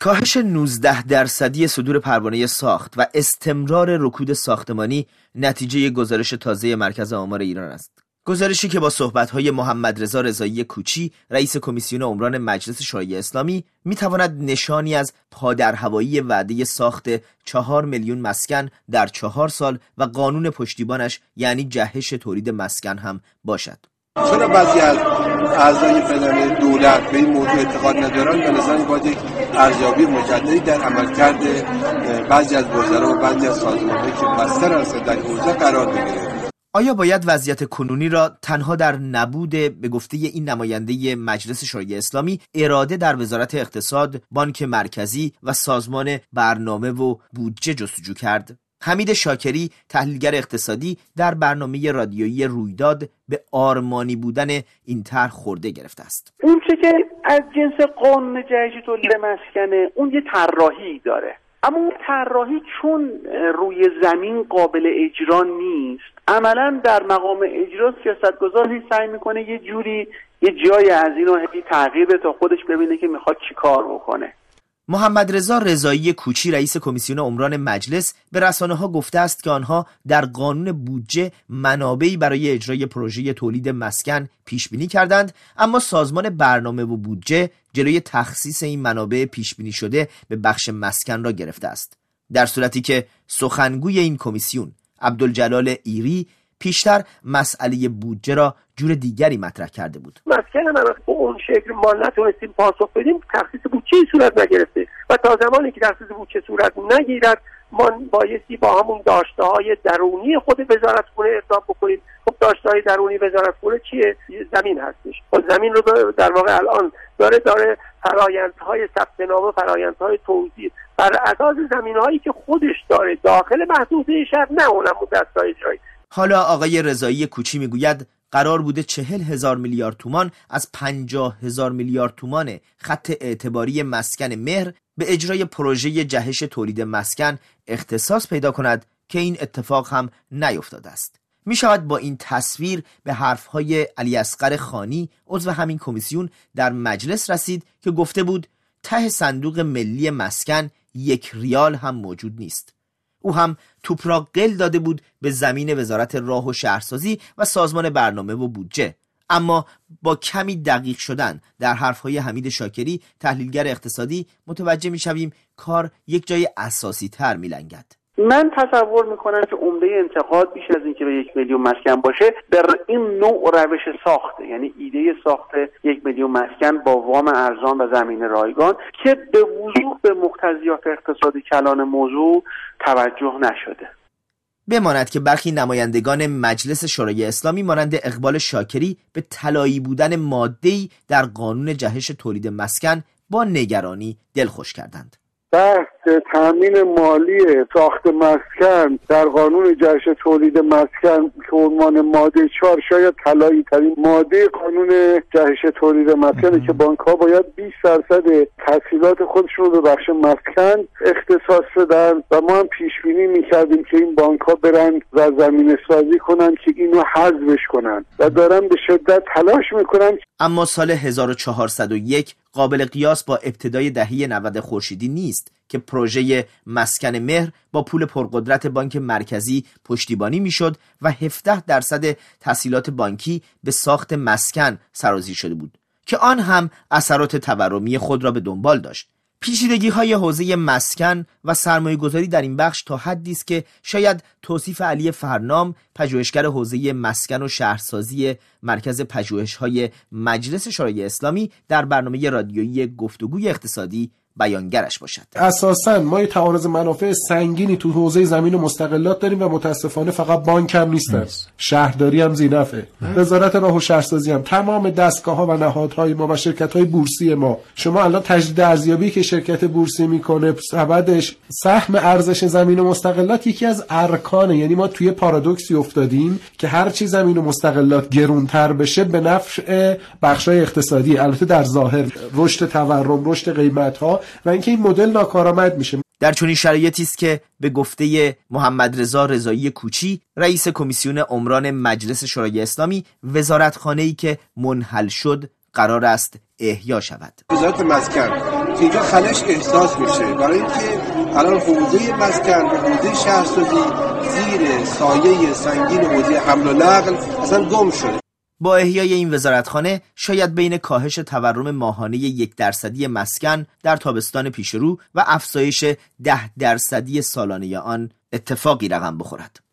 کاهش 19 درصدی صدور پروانه ساخت و استمرار رکود ساختمانی نتیجه گزارش تازه مرکز آمار ایران است. گزارشی که با صحبت‌های محمد رضا رضایی کوچی رئیس کمیسیون عمران مجلس شورای اسلامی می‌تواند نشانی از پادرهوایی وعده ساخت چهار میلیون مسکن در چهار سال و قانون پشتیبانش یعنی جهش تولید مسکن هم باشد. چرا بعضی از اعضای فدرال دولت به این موضوع اعتقاد ندارن به نظر باید یک ارزیابی مجددی در عمل کرده بعضی از وزرا و بعضی از سازمانهایی که بستر هستند در حوزه قرار بگیره آیا باید وضعیت کنونی را تنها در نبود به گفته این نماینده مجلس شورای اسلامی اراده در وزارت اقتصاد، بانک مرکزی و سازمان برنامه و بودجه جستجو کرد؟ حمید شاکری تحلیلگر اقتصادی در برنامه رادیویی رویداد به آرمانی بودن این طرح خورده گرفته است. اون چه که از جنس قانون جهش تولید مسکنه اون یه طراحی داره. اما اون طراحی چون روی زمین قابل اجرا نیست عملا در مقام اجرا سیاستگزار سعی می‌کنه یه جوری یه جای از اینو تغییر بده تا خودش ببینه که می‌خواد چی کار بکنه. محمد رضا رضایی کوچی رئیس کمیسیون عمران مجلس به رسانه ها گفته است که آنها در قانون بودجه منابعی برای اجرای پروژه تولید مسکن پیش بینی کردند اما سازمان برنامه و بودجه جلوی تخصیص این منابع پیش بینی شده به بخش مسکن را گرفته است. در صورتی که سخنگوی این کمیسیون عبدالجلال ایری پیشتر مسئله بودجه را جور دیگری مطرح کرده بود. مسکن من به اون شکل ما نتونستیم پاسخ بدیم تخصیص بودجه صورت نگرفته. و تا زمانی که تخصیص بودجه صورت نگیرد ما بایستی با همون داشته های درونی خود وزارت خونه اقدام بکنیم. خب داشته های درونی وزارت خونه چیه زمین هستش. خب زمین رو در واقع الان داره داره فرایندهای ثبت نامه فرایندهای توزیع. بر اساس زمین هایی که خودش داره داخل محدوده شهر نه اونم دستای اجرایی. حالا آقای رضایی کوچی می‌گوید قرار بوده چهل هزار میلیارد تومان از پنجاه هزار میلیارد تومان خط اعتباری مسکن مهر به اجرای پروژه جهش تولید مسکن اختصاص پیدا کند که این اتفاق هم نیفتاده است. می شود با این تصویر به حرفهای علی اصغر خانی عضو همین کمیسیون در مجلس رسید که گفته بود ته صندوق ملی مسکن یک ریال هم موجود نیست. او هم توپ را قل داده بود به زمین وزارت راه و شهرسازی و سازمان برنامه و بودجه. اما با کمی دقیق شدن در حرفهای حمید شاکری تحلیلگر اقتصادی متوجه می‌شویم کار یک جای اساسی تر میلنگد. من تصور می‌کنم که عمده انتقاد بیش از اینکه به یک میلیون مسکن باشه در این نوع روش ساخته یعنی ایده ساخت یک میلیون مسکن با وام ارزان و زمین رایگان که به وضوح مقتضیات اقتصادی کلان موضوع توجه نشده بماند که برخی نمایندگان مجلس شورای اسلامی مانند اقبال شاکری به طلایی بودن ماده‌ای در قانون جهش تولید مسکن با نگرانی دلخوش کردند. بحث تامین مالی ساخت مسکن در قانون جهش تولید مسکن که عنوان ماده چهار شاید طلایی ترین ماده قانون جهش تولید مسکن که بانک ها باید 20 درصد تحصیلات خودشون رو به بخش مسکن اختصاص بدن و ما هم پیش بینی می‌کردیم که این بانک ها برن و زمین سازی کنن که اینو حذفش کنن. و دارن به شدت تلاش می‌کنن. اما سال 1401 قابل قیاس با ابتدای دهه 90 خورشیدی نیست که پروژه مسکن مهر با پول پرقدرت بانک مرکزی پشتیبانی می‌شد و 17 درصد تحصیلات بانکی به ساخت مسکن سرازیر شده بود که آن هم اثرات تورمی خود را به دنبال داشت. پیچیدگی های حوزه مسکن و سرمایه گذاری در این بخش تا حدی است که شاید توصیف علی فرنام پژوهشگر حوزه مسکن و شهرسازی مرکز پژوهش های مجلس شورای اسلامی در برنامه رادیویی گفتگوی اقتصادی بیانگرش باشد. اساسا ما یه تعارض منافع سنگینی تو حوزه زمین و مستقلات داریم و متاسفانه فقط بانک هم نیستن. شهرداری هم زینفه. وزارت راه و شهرسازی هم. تمام دستگاه ها و نهادهای ما و شرکت های بورسی ما. شما الان تجدید ارزیابی که شرکت بورسی می‌کنه سبدش سهم ارزش زمین و مستقلات یکی از ارکانه. یعنی ما توی پارادوکسی افتادیم که هر چی زمین و مستقلات گرونتر بشه به نفع بخشای اقتصادی. البته در ظاهر رشد تورم رشد قیمت ها و اینکه این مدل ناکارآمد میشه. در چنین شرایطی است که به گفته محمد رضا رضایی کوچی رئیس کمیسیون عمران مجلس شورای اسلامی وزارتخانه ای که منحل شد قرار است احیا شود. وزارت مسکن که اینجا خلش احساس میشه. برای اینکه الان حوزه مسکن و حوزه شهرسازی زیر سایه سنگین حوزه حمل و نقل اصلا گم شده. با احیای این وزارتخانه شاید بین کاهش تورم ماهانه یک درصدی مسکن در تابستان پیشرو و افزایش ده درصدی سالانه آن اتفاقی رقم بخورد.